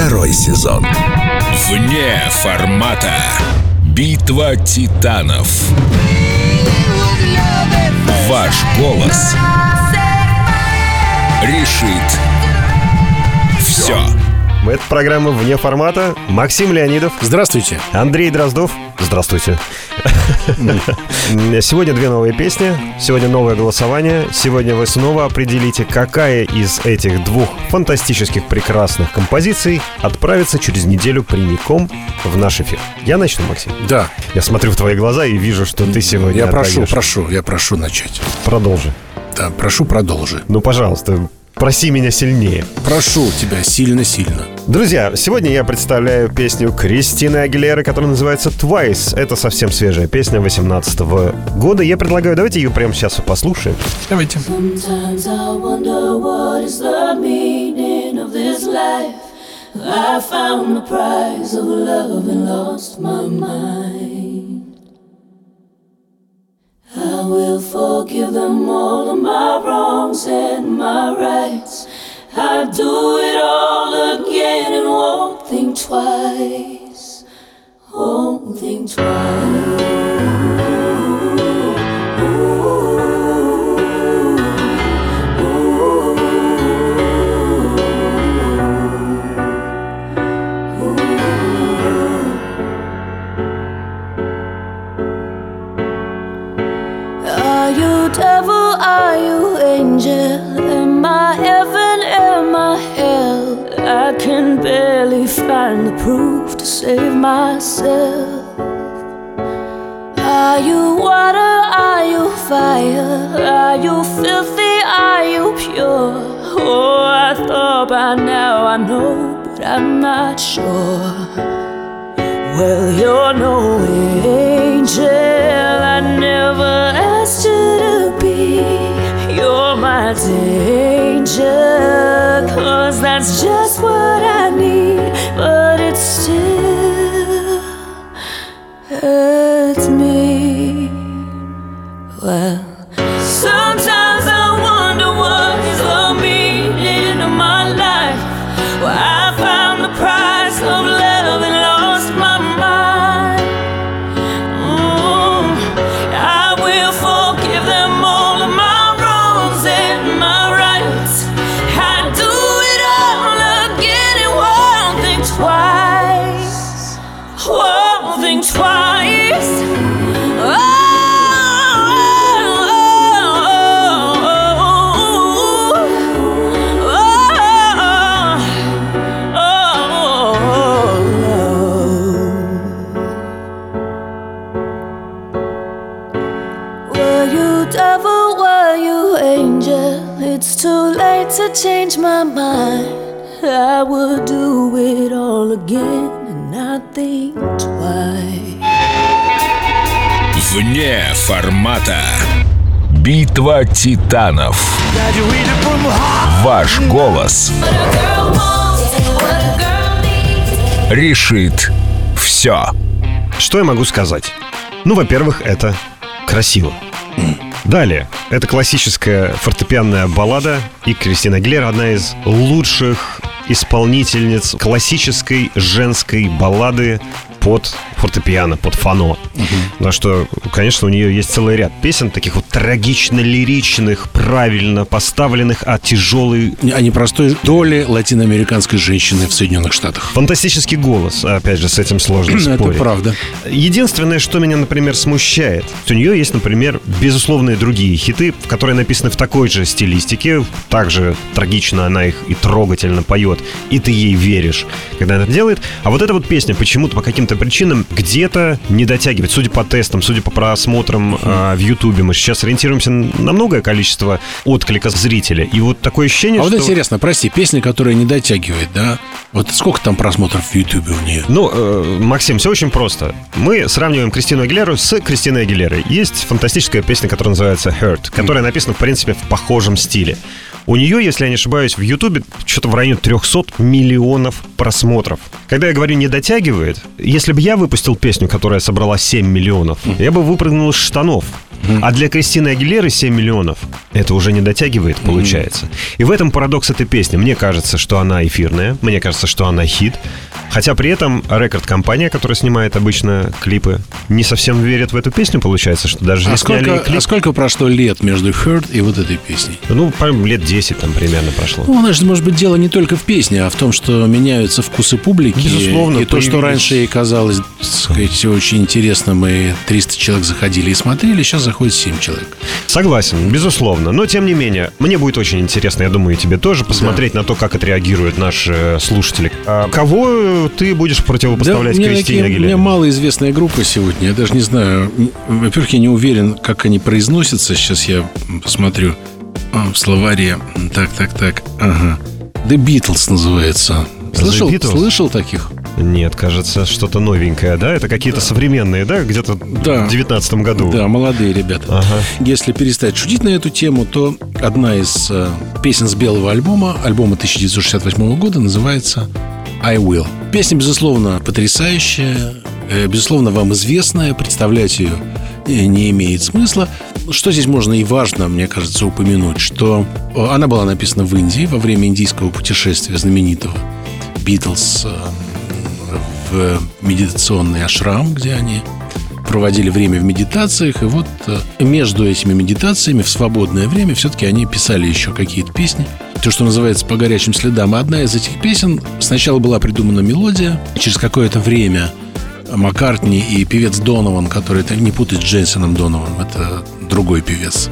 Второй сезон. Вне формата. Битва титанов. Ваш голос решит все. Это программа «Вне формата». Максим Леонидов. Здравствуйте. Андрей Дроздов. Здравствуйте. Сегодня две новые песни. Сегодня новое голосование. Сегодня вы снова определите, какая из этих двух фантастических прекрасных композиций отправится через неделю прямиком в наш эфир. Я начну, Максим? Да. Я смотрю в твои глаза и вижу, что ты сегодня Я прошу, прошу, я прошу начать. Продолжи. Да, прошу, продолжи. Ну, пожалуйста, проси меня сильнее. Прошу тебя сильно-сильно. Друзья, сегодня я представляю песню Кристины Агилеры, которая называется «Twice». Это совсем свежая песня 18 года. Я предлагаю, давайте ее прямо сейчас и послушаем. Давайте. Found the prize of love and lost my mind. I will forgive them all of my wrongs and my rights. I'd do it all again and won't think twice. Won't think Are myself. Are you water? Are you fire? Are you filthy? Are you pure? Oh, I thought by now I know, but I'm not sure. Well, you're no angel. I never asked you to be. You're my danger. Cause that's just what I need. Again and not think twice. Вне формата. Битва титанов. Ваш голос решит все. Что я могу сказать? Ну, во-первых, это красиво. Далее. Это классическая фортепианная баллада, и Кристина Агилера одна из лучших исполнительниц классической женской баллады под фортепиано, под фано. На что, конечно, у нее есть целый ряд песен, таких вот трагично-лиричных, правильно поставленных, а тяжелый О непростой доле латиноамериканской женщины в Соединенных Штатах. Фантастический голос, опять же, с этим сложно Это спорить. правда. Единственное, что меня, например, смущает, у нее есть, например, безусловные другие хиты, которые написаны в такой же стилистике, также трагично она их и трогательно поет, и ты ей веришь, когда она это делает. А вот эта вот песня почему-то по каким-то причинам где-то не дотягивает. Судя по тестам, судя по просмотрам а, в Ютубе, мы сейчас ориентируемся на многое количество отклика зрителя. И вот такое ощущение, А вот что... интересно, прости, песня, которая не дотягивает, да? Вот сколько там просмотров в Ютубе у нее? Ну, э, Максим, все очень просто. Мы сравниваем Кристину Агилеру с Кристиной Агилерой. Есть фантастическая песня, которая называется Hurt, которая написана, в принципе, в похожем стиле. У нее, если я не ошибаюсь, в Ютубе что-то в районе 300 миллионов просмотров. Когда я говорю «не дотягивает», если бы я выпустил песню, которая собрала 7 миллионов, я бы выпрыгнул из штанов. А для Кристины Агилеры 7 миллионов это уже не дотягивает, получается. И в этом парадокс этой песни. Мне кажется, что она эфирная, мне кажется, что она хит. Хотя при этом рекорд-компания, которая снимает обычно клипы, не совсем верит в эту песню, получается, что даже А не сняли сколько, клип. а сколько прошло лет между Hurt и вот этой песней? Ну, лет 10 там примерно прошло. Ну, значит, может быть, дело не только в песне, а в том, что меняются вкусы публики. Безусловно, И то, что раньше ей казалось, так сказать, очень интересным, и 300 человек заходили и смотрели, сейчас заходит 7 человек. Согласен, безусловно. Но, тем не менее, мне будет очень интересно, я думаю, и тебе тоже, посмотреть на то, как отреагируют наши э, слушатели. А кого ты будешь противопоставлять меня Кристине такие- у меня Агилере? малоизвестная группа сегодня. Я даже не знаю. Во-первых, я не уверен, как они произносятся. Сейчас я посмотрю а, в словаре. Так, так, так. Ага. The Beatles называется. Слышал, Beatles? слышал таких? Нет, кажется, что-то новенькое, да? Это какие-то современные, да? Где-то Да. в девятнадцатом году. Да, молодые ребята. Ага. Если перестать шутить на эту тему, то одна из э, песен с белого альбома, альбома 1968 года, называется «I Will». Песня, безусловно, потрясающая, э, безусловно, вам известная, представлять ее э, не имеет смысла. Что здесь можно и важно, мне кажется, упомянуть, что э, она была написана в Индии во время индийского путешествия знаменитого Битлз медитационный ашрам, где они проводили время в медитациях, и вот э, между этими медитациями в свободное время все-таки они писали еще какие-то песни. То, что называется «По горячим следам». Одна из этих песен сначала была придумана мелодия, через какое-то время Маккартни и певец Донован, который это не путать с Джейсоном Донованом, это другой певец,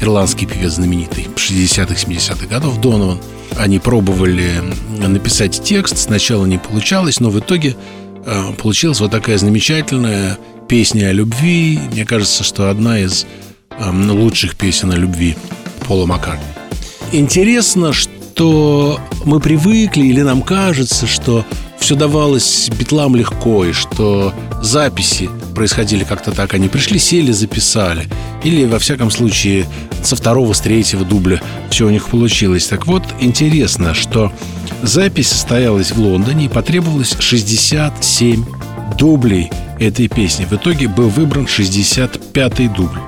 ирландский певец знаменитый 60-х, 70-х годов Донован. Они пробовали написать текст, сначала не получалось, но в итоге э, получилась вот такая замечательная песня о любви. Мне кажется, что одна из э, лучших песен о любви Пола Маккартни. Интересно, что мы привыкли или нам кажется, что все давалось битлам легко, и что записи происходили как-то так. Они пришли, сели, записали. Или, во всяком случае, со второго, с третьего дубля все у них получилось. Так вот, интересно, что запись состоялась в Лондоне и потребовалось 67 дублей этой песни. В итоге был выбран 65-й дубль.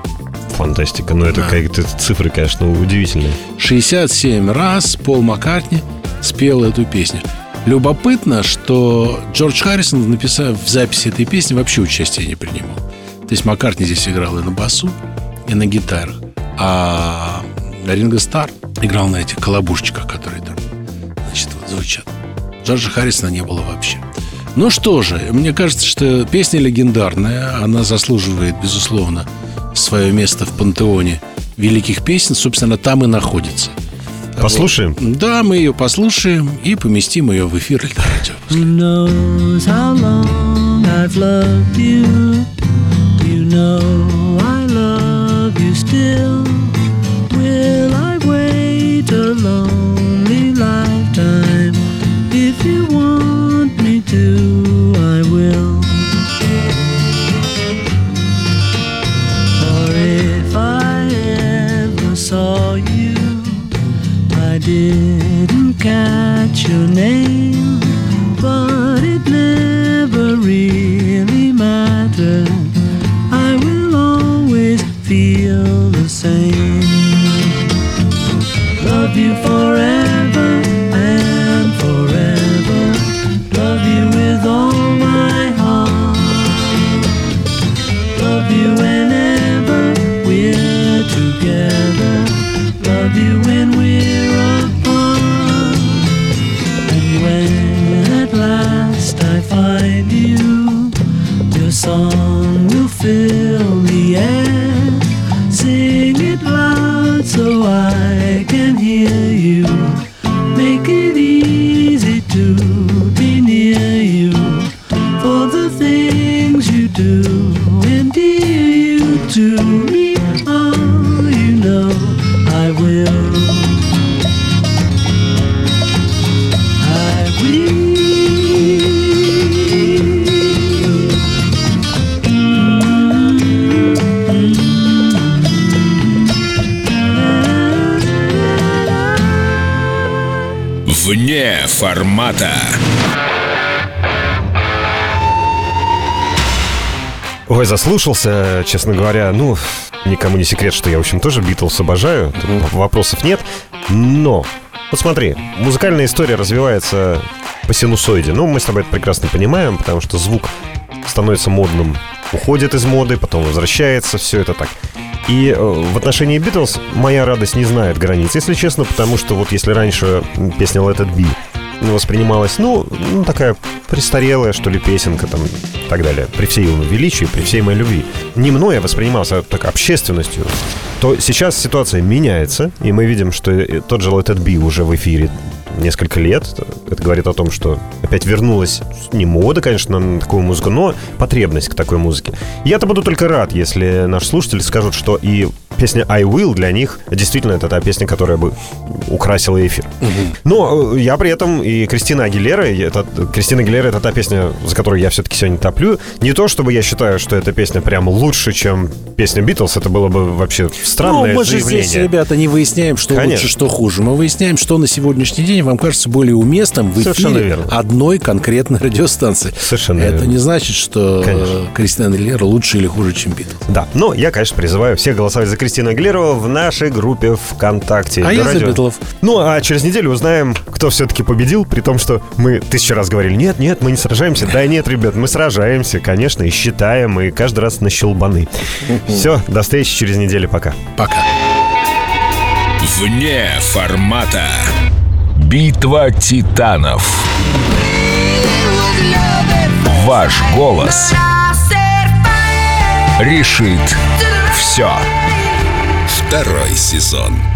Фантастика. Ну, это Да. какие-то цифры, конечно, удивительные. 67 раз Пол Маккартни спел эту песню. Любопытно, что Джордж Харрисон, написав в записи этой песни, вообще участия не принимал. То есть Маккартни здесь играл и на басу, и на гитарах. А Ринго Стар играл на этих колобушечках, которые там, значит, вот звучат. Джорджа Харрисона не было вообще. Ну что же, мне кажется, что песня легендарная, она заслуживает, безусловно, свое место в пантеоне великих песен, собственно, там и находится. Послушаем? Да, мы ее послушаем и поместим ее в эфир loved you? You know I love you still. Didn't catch your name, формата. Ой, заслушался, честно говоря. Ну, никому не секрет, что я, в общем, тоже Битлз обожаю. Тут вопросов нет. Но, вот смотри, музыкальная история развивается по синусоиде. Ну, мы с тобой это прекрасно понимаем, потому что звук становится модным, уходит из моды, потом возвращается, все это так. И э, в отношении Битлз моя радость не знает границ, если честно, потому что вот если раньше песня Let It Be воспринималась, ну, ну, такая престарелая, что ли, песенка там и так далее, при всей его величии, при всей моей любви, не мной а воспринимался, а так общественностью, то сейчас ситуация меняется, и мы видим, что тот же Let It Be уже в эфире несколько лет. Это говорит о том, что опять вернулась не мода, конечно, на такую музыку, но потребность к такой музыке. Я-то буду только рад, если наши слушатели скажут, что и песня I Will для них действительно это та песня, которая бы украсила эфир. Но э, я при этом и Кристина Агилера, это, Кристина Агилера это та песня, за которую я все-таки сегодня топлю. Не то, чтобы я считаю, что эта песня прям лучше, чем песня Битлз, это было бы вообще странное ну, мы же заявление. здесь, ребята, не выясняем, что Конечно. лучше, что хуже. Мы выясняем, что на сегодняшний день вам кажется более уместным в Совершенно эфире верно. одной конкретной радиостанции. Совершенно Это верно. не значит, что Конечно. Кристина Агилера лучше или хуже, чем Битлз. Да, но я, конечно, призываю всех голосовать за Кристину Агилеру в нашей группе ВКонтакте. А я за радио. Битлов. Ну, а через неделю узнаем, кто все-таки победил, при том, что мы тысячу раз говорили, нет, нет, мы не сражаемся. Да нет, ребят, мы сражаемся, конечно, и считаем, и каждый раз на щелбаны. Все, до встречи через неделю, пока. Пока. Вне формата. Битва титанов. Ваш голос решит все. Второй сезон.